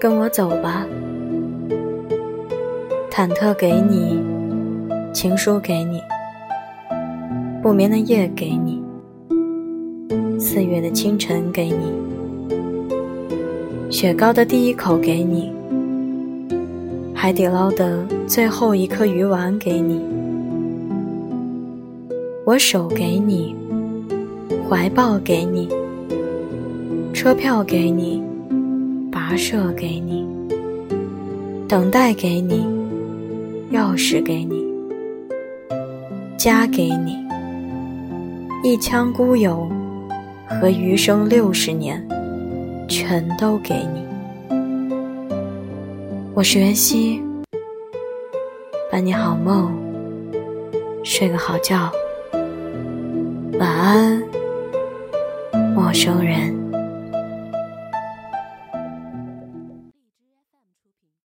跟我走吧。忐忑给你，情书给你，不眠的夜给你，四月的清晨给你，雪糕的第一口给你，海底捞的最后一颗鱼丸给你，我手给你，怀抱给你，车票给你，跋涉给你，等待给你。钥匙给你，家给你，一腔孤勇和余生六十年，全都给你。我是袁熙，伴你好梦，睡个好觉，晚安，陌生人。